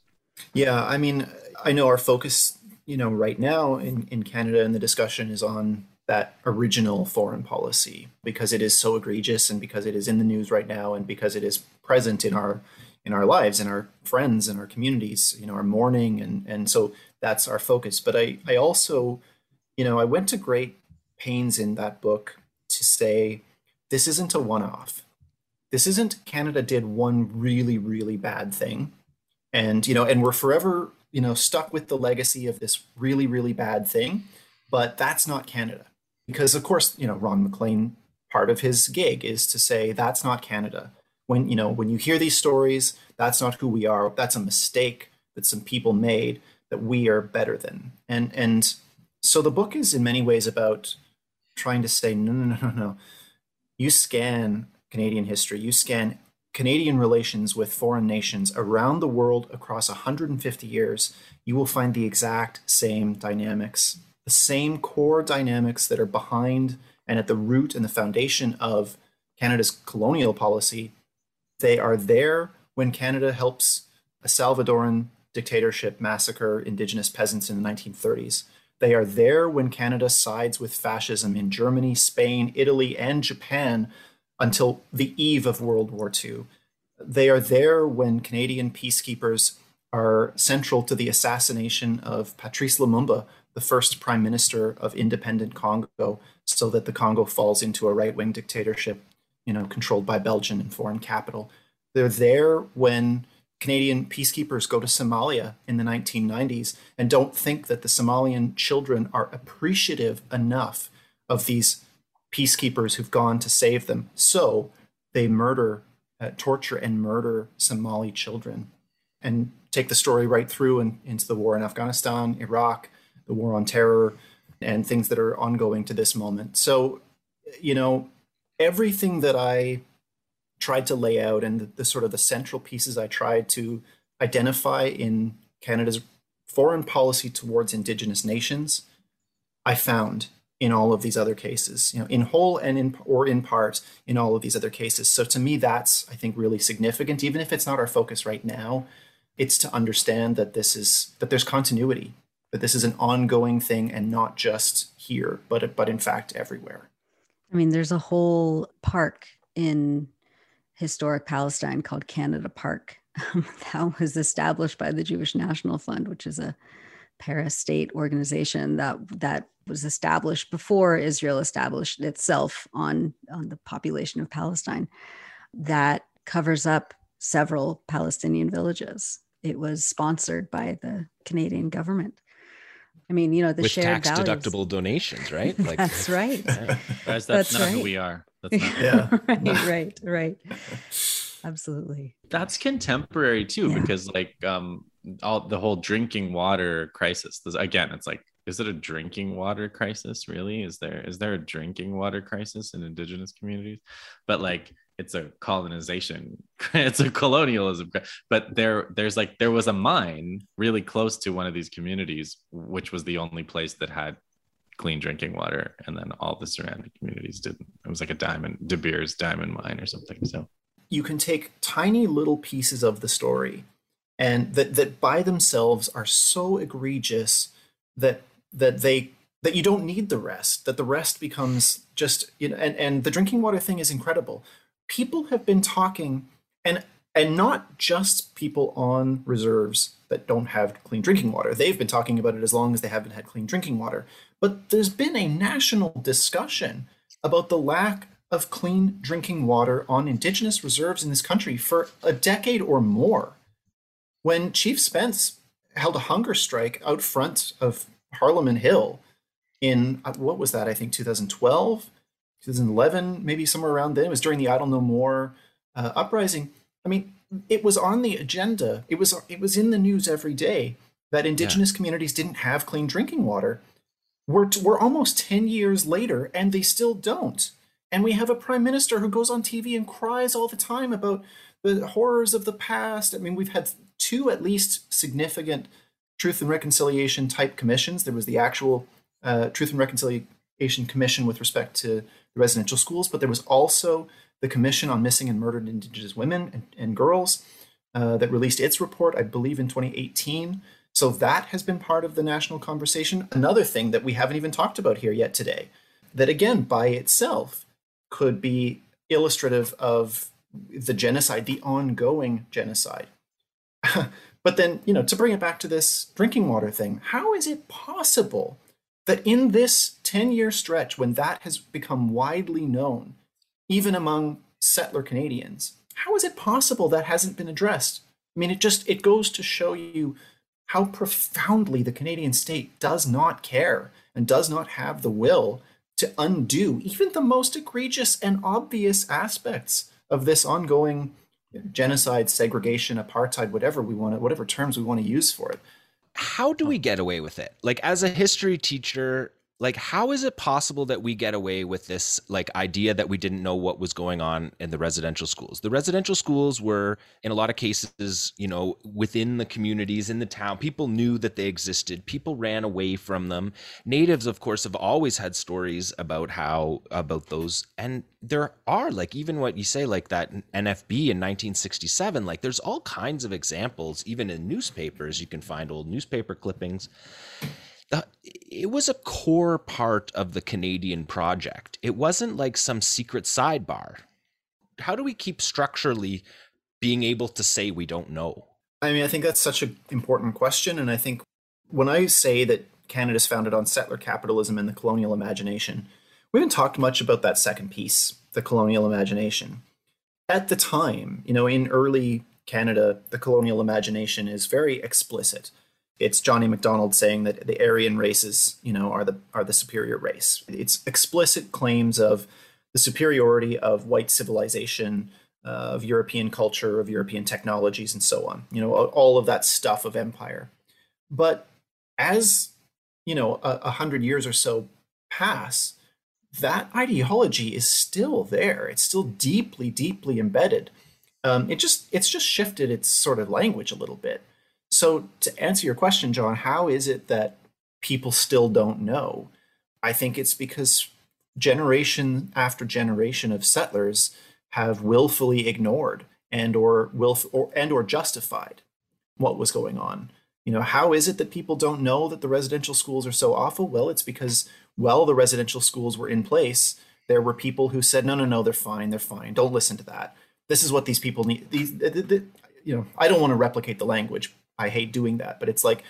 [SPEAKER 7] Yeah, I mean, I know our focus, you know, right now in, in Canada and the discussion is on that original foreign policy because it is so egregious and because it is in the news right now and because it is present in our in our lives and our friends and our communities, you know, our mourning and and so that's our focus. But I I also, you know, I went to great pains in that book to say this isn't a one-off this isn't Canada did one really, really bad thing. And, you know, and we're forever, you know, stuck with the legacy of this really, really bad thing. But that's not Canada. Because, of course, you know, Ron MacLean, part of his gig is to say that's not Canada. When, you know, when you hear these stories, that's not who we are. That's a mistake that some people made that we are better than. And, and so the book is in many ways about trying to say, no, no, no, no, no. You scan Canadian history, you scan Canadian relations with foreign nations around the world across 150 years, you will find the exact same dynamics, the same core dynamics that are behind and at the root and the foundation of Canada's colonial policy. They are there when Canada helps a Salvadoran dictatorship massacre Indigenous peasants in the 1930s. They are there when Canada sides with fascism in Germany, Spain, Italy, and Japan until the eve of World War II. They are there when Canadian peacekeepers are central to the assassination of Patrice Lumumba, the first prime minister of independent Congo, so that the Congo falls into a right wing dictatorship, you know, controlled by Belgian and foreign capital. They're there when Canadian peacekeepers go to Somalia in the 1990s and don't think that the Somalian children are appreciative enough of these peacekeepers who've gone to save them. So they murder, uh, torture, and murder Somali children and take the story right through and into the war in Afghanistan, Iraq, the war on terror, and things that are ongoing to this moment. So, you know, everything that I tried to lay out and the, the sort of the central pieces I tried to identify in Canada's foreign policy towards Indigenous nations, I found in all of these other cases, you know, in whole and in or in part in all of these other cases. So to me, that's I think really significant, even if it's not our focus right now. It's to understand that this is that there's continuity, that this is an ongoing thing and not just here, but but in fact everywhere.
[SPEAKER 8] I mean, there's a whole park in historic Palestine called Canada Park that was established by the Jewish National Fund, which is a para-state organization that that was established before Israel established itself on on the population of Palestine that covers up several Palestinian villages. It was sponsored by the Canadian government. I mean, you know, the
[SPEAKER 6] with
[SPEAKER 8] shared
[SPEAKER 6] tax
[SPEAKER 8] values.
[SPEAKER 6] deductible donations, right?
[SPEAKER 8] Like, that's right.
[SPEAKER 9] Guys, that's,
[SPEAKER 8] That's
[SPEAKER 9] not who
[SPEAKER 8] right.
[SPEAKER 9] we are. That's not
[SPEAKER 7] Yeah.
[SPEAKER 8] right, right, right. Absolutely.
[SPEAKER 9] that's contemporary too
[SPEAKER 8] Yeah.
[SPEAKER 9] because like um all the whole drinking water crisis this, again it's like is it a drinking water crisis really? Is there is there a drinking water crisis in indigenous communities? But like it's a colonization it's a colonialism but there there's like there was a mine really close to one of these communities which was the only place that had clean drinking water and then all the surrounding communities didn't. It was like a diamond de beers diamond mine or something so.
[SPEAKER 7] You can take tiny little pieces of the story and that that by themselves are so egregious that that they that you don't need the rest that the rest becomes just you know and and the drinking water thing is incredible. People have been talking and and not just people on reserves that don't have clean drinking water. They've been talking about it as long as they haven't had clean drinking water. But there's been a national discussion about the lack of clean drinking water on indigenous reserves in this country for a decade or more. When Chief Spence held a hunger strike out front of Parliament Hill in uh, what was that? I think 2012, 2011, maybe somewhere around then. It was during the Idle No More uh, uprising. I mean, it was on the agenda. It was it was in the news every day that indigenous communities didn't have clean drinking water. We're we're almost 10 years later and they still don't. And we have a prime minister who goes on TV and cries all the time about the horrors of the past. I mean, we've had two at least significant truth and reconciliation type commissions. There was the actual uh, Truth and Reconciliation Commission with respect to the residential schools, but there was also the Commission on Missing and Murdered Indigenous Women and, and Girls uh, that released its report, I believe, in 2018. So that has been part of the national conversation. Another thing that we haven't even talked about here yet today, that again, by itself, could be illustrative of the genocide, the ongoing genocide. but then, you know, to bring it back to this drinking water thing, how is it possible that in this 10 year stretch, when that has become widely known, even among settler Canadians, how is it possible that hasn't been addressed? I mean, it just it goes to show you how profoundly the Canadian state does not care and does not have the will to undo even the most egregious and obvious aspects of this ongoing genocide, segregation, apartheid, whatever we want to, whatever terms we want to use for it.
[SPEAKER 6] how do we get away with it? Like as a history teacher, like how is it possible that we get away with this like idea that we didn't know what was going on in the residential schools? The residential schools were in a lot of cases, you know, within the communities in the town. People knew that they existed. People ran away from them. Natives of course have always had stories about how about those and there are like even what you say like that NFB in 1967 like there's all kinds of examples even in newspapers you can find old newspaper clippings uh, it was a core part of the Canadian project. It wasn't like some secret sidebar. How do we keep structurally being able to say we don't know?
[SPEAKER 7] I mean, I think that's such an important question. And I think when I say that Canada's founded on settler capitalism and the colonial imagination, we haven't talked much about that second piece, the colonial imagination. at the time, you know, in early Canada, the colonial imagination is very explicit. It's Johnny Macdonald saying that the Aryan races, you know, are the are the superior race. It's explicit claims of the superiority of white civilization, uh, of European culture, of European technologies, and so on. You know, all of that stuff of empire. But as you know, a, a hundred years or so pass, that ideology is still there. It's still deeply, deeply embedded. Um, it just it's just shifted its sort of language a little bit. So to answer your question, John, how is it that people still don't know? I think it's because generation after generation of settlers have willfully ignored and or will or and or justified what was going on. You know, how is it that people don't know that the residential schools are so awful? Well, it's because while the residential schools were in place, there were people who said, "No, no, no, they're fine, they're fine. Don't listen to that. This is what these people need." These, the, the, you know, I don't want to replicate the language. I hate doing that, but it's like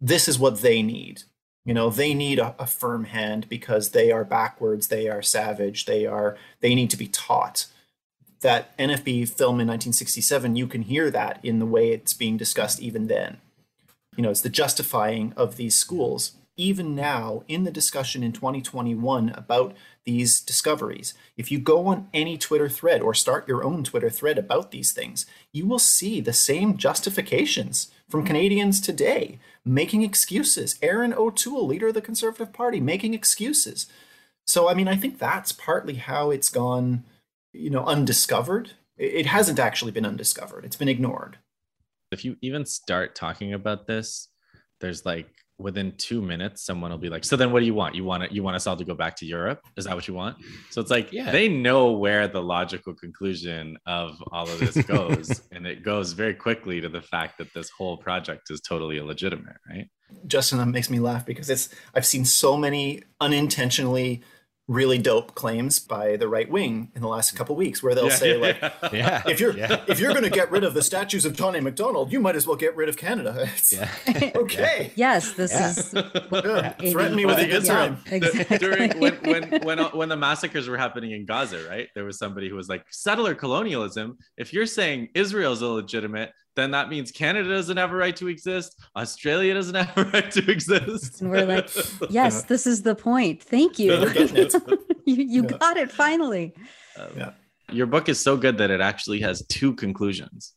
[SPEAKER 7] this is what they need. You know, they need a, a firm hand because they are backwards, they are savage, they are they need to be taught. That NFB film in 1967, you can hear that in the way it's being discussed even then. You know, it's the justifying of these schools even now in the discussion in 2021 about these discoveries. If you go on any Twitter thread or start your own Twitter thread about these things, you will see the same justifications from mm-hmm. Canadians today making excuses. Erin O'Toole, leader of the Conservative Party, making excuses. So, I mean, I think that's partly how it's gone, you know, undiscovered. It hasn't actually been undiscovered, it's been ignored.
[SPEAKER 9] If you even start talking about this, there's like within two minutes someone will be like so then what do you want? You want it you want us all to go back to europe? Is that what you want? So it's like yeah. they know where the logical conclusion of all of this goes and it goes very quickly to the fact that this whole project is totally illegitimate right?
[SPEAKER 7] Justin that makes me laugh because it's i've seen so many unintentionally really dope claims by the right wing in the last couple weeks where they'll yeah, say like yeah, if you're yeah. if you're going to get rid of the statues of Johnny Macdonald you might as well get rid of Canada. Yeah. okay.
[SPEAKER 8] Yes this is
[SPEAKER 7] threaten me with a good time
[SPEAKER 8] exactly.
[SPEAKER 9] during when, when when when the massacres were happening in Gaza right there was somebody who was like settler colonialism if you're saying Israel's illegitimate then that means Canada doesn't have a right to exist. Australia doesn't have a right to exist.
[SPEAKER 8] And we're like, yes, this is the point. Thank you. you you yeah. got it finally.
[SPEAKER 9] Um, yeah. Your book is so good that it actually has two conclusions.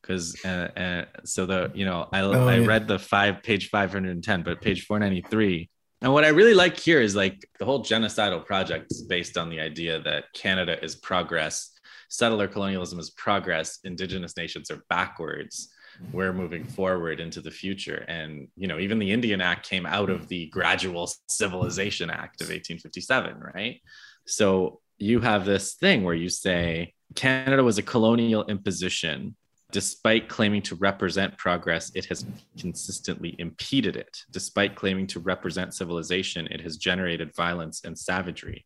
[SPEAKER 9] Because uh, uh, so the you know I oh, I yeah. read the five page five hundred and ten, but page four ninety three. And what I really like here is like the whole genocidal project is based on the idea that Canada is progress settler colonialism is progress, indigenous nations are backwards. We're moving forward into the future. And, you know, even the Indian Act came out of the Gradual Civilization Act of 1857, right? So you have this thing where you say Canada was a colonial imposition. Despite claiming to represent progress, it has consistently impeded it. Despite claiming to represent civilization, it has generated violence and savagery.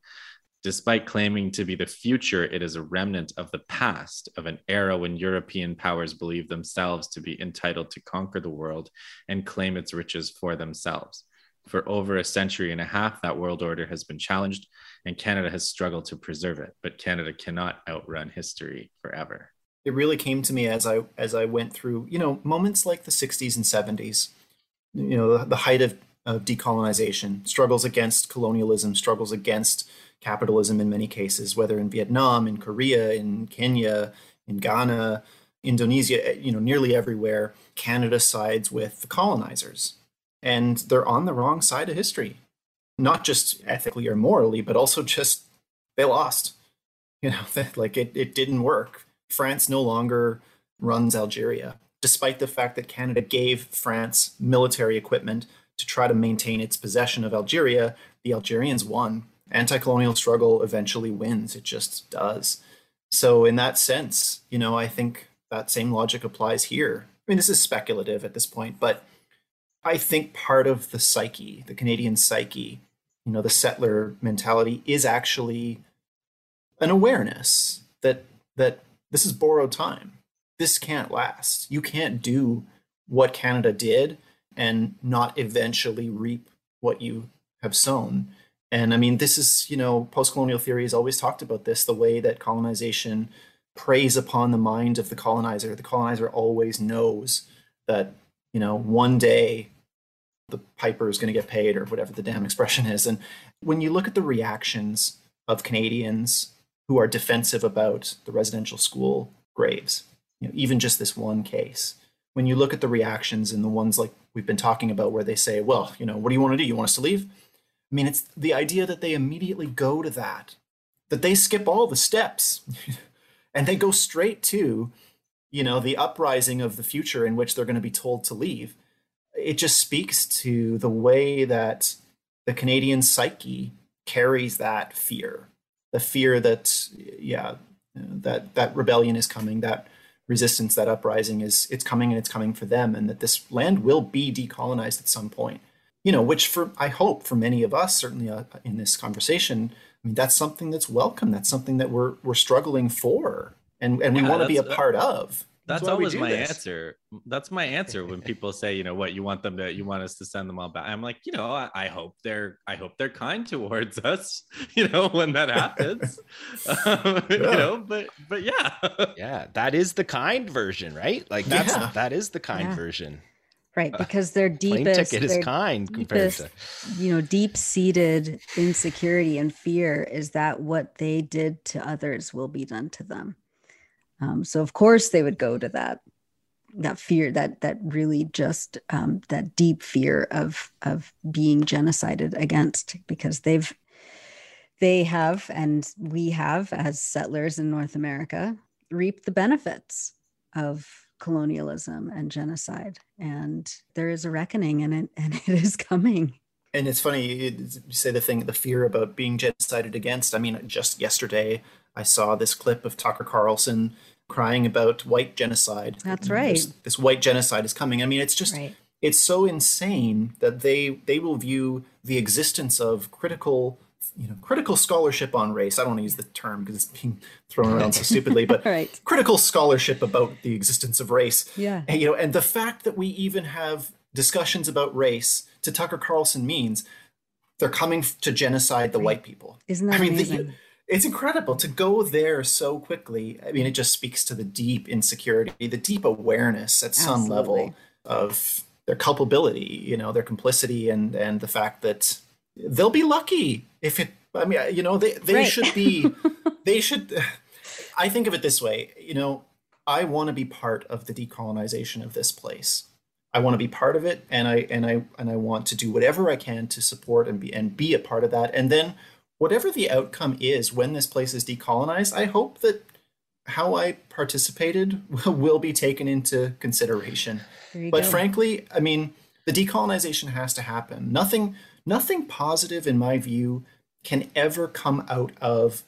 [SPEAKER 9] Despite claiming to be the future, it is a remnant of the past, of an era when European powers believed themselves to be entitled to conquer the world and claim its riches for themselves. For over a century and a half, that world order has been challenged, and Canada has struggled to preserve it. But Canada cannot outrun history forever.
[SPEAKER 7] It really came to me as I as I went through, you know, moments like the '60s and '70s, you know, the, the height of, of decolonization, struggles against colonialism, struggles against capitalism in many cases, whether in Vietnam, in Korea, in Kenya, in Ghana, Indonesia, eh, you know, nearly everywhere, Canada sides with the colonizers. And they're on the wrong side of history, not just ethically or morally, but also just they lost. You know, like it, it didn't work. France no longer runs Algeria, despite the fact that Canada gave France military equipment to try to maintain its possession of Algeria. The Algerians won anti-colonial struggle eventually wins. It just does. So in that sense you know i think that same logic applies here. I mean this is speculative at this point but i think part of the psyche the canadian psyche you know the settler mentality is actually an awareness that that this is borrowed time. This can't last. You can't do what canada did and not eventually reap what you have sown and I mean, this is, you know, post colonial theory has always talked about this the way that colonization preys upon the mind of the colonizer. The colonizer always knows that, you know, one day the piper is going to get paid or whatever the damn expression is. And when you look at the reactions of Canadians who are defensive about the residential school graves, you know, even just this one case, when you look at the reactions and the ones like we've been talking about where they say, well, you know, what do you want to do? You want us to leave? I mean, it's the idea that they immediately go to that, that they skip all the steps and they go straight to, you know, the uprising of the future in which they're going to be told to leave. It just speaks to the way that the Canadian psyche carries that fear, the fear that, yeah, that that rebellion is coming, that resistance, that uprising is it's coming and it's coming for them, and that this land will be decolonized at some point you know, which for I hope for many of us, certainly uh, in this conversation, I mean, that's something that's welcome. That's something that we're we're struggling for, and and we want to be a part of.
[SPEAKER 9] That's, that's always my this. answer. That's my answer when people say, you know, what you want them to, you want us to send them all back. I'm like, you know, I, I hope they're, I hope they're kind towards us, you know, when that happens, um, yeah. you know, but, but yeah,
[SPEAKER 6] yeah, that is the kind version, right? Like that's yeah. that is the kind yeah. version
[SPEAKER 8] right because their deepest
[SPEAKER 6] ticket is kind deepest, to...
[SPEAKER 8] you know deep-seated insecurity and fear is that what they did to others will be done to them. Um, so of course they would go to that that fear that that really just um, that deep fear of of being genocided against because they've they have and we have as settlers in north america reaped the benefits of colonialism and genocide. And there is a reckoning and it, and it is coming.
[SPEAKER 7] And it's funny you say the thing, the fear about being genocided against. I mean, just yesterday I saw this clip of Tucker Carlson crying about white genocide.
[SPEAKER 8] That's right.
[SPEAKER 7] This, this white genocide is coming. I mean, it's just right. it's so insane that they they will view the existence of critical you know critical scholarship on race i don't want to use the term because it's being thrown around so stupidly but
[SPEAKER 8] right.
[SPEAKER 7] critical scholarship about the existence of race
[SPEAKER 8] yeah
[SPEAKER 7] and, you know and the fact that we even have discussions about race to tucker carlson means they're coming to genocide the right. white people
[SPEAKER 8] isn't that I mean, amazing the,
[SPEAKER 7] it's incredible to go there so quickly i mean it just speaks to the deep insecurity the deep awareness at some Absolutely. level of their culpability you know their complicity and and the fact that they'll be lucky if it i mean you know they they right. should be they should i think of it this way you know i want to be part of the decolonization of this place i want to be part of it and i and i and i want to do whatever i can to support and be and be a part of that and then whatever the outcome is when this place is decolonized i hope that how i participated will be taken into consideration but go. frankly i mean the decolonization has to happen nothing nothing positive, in my view, can ever come out of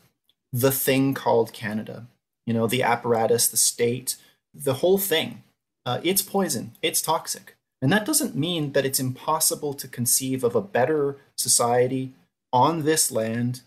[SPEAKER 7] the thing called Canada. You know, the apparatus, the state, the whole thing. Uh, it's poison, it's toxic. And that doesn't mean that it's impossible to conceive of a better society on this land,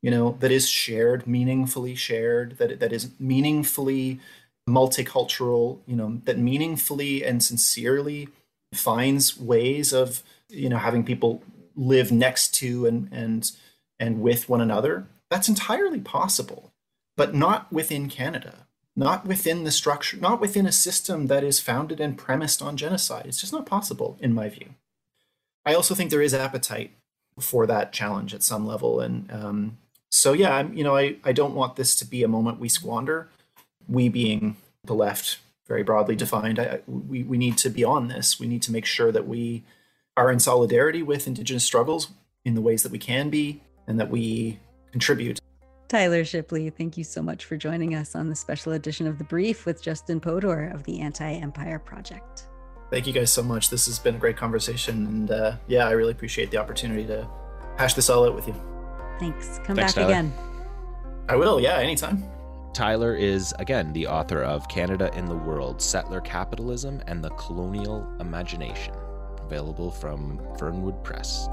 [SPEAKER 7] you know, that is shared, meaningfully shared, that, that is meaningfully multicultural, you know, that meaningfully and sincerely finds ways of, you know, having people live next to and and and with one another that's entirely possible but not within canada not within the structure not within a system that is founded and premised on genocide. It's just not possible in my view. I also think there is appetite for that challenge at some level and um, so yeah i'm you know I, I don't want this to be a moment we squander. We being the left very broadly defined I, we, we need to be on this. We need to make sure that we are in solidarity with Indigenous struggles in the ways that we can be and that we contribute.
[SPEAKER 8] Tyler Shipley, thank you so much for joining us on the special edition of The Brief with Justin Podur of the Anti Empire Project.
[SPEAKER 7] Thank you guys so much. This has been a great conversation. And uh, yeah, I really appreciate the opportunity to hash this all out with you.
[SPEAKER 8] Thanks. Come Thanks, back Tyler. again.
[SPEAKER 7] I will. Yeah, anytime.
[SPEAKER 6] Tyler is, again, the author of Canada in the World Settler Capitalism and the Colonial Imagination available from Fernwood Press.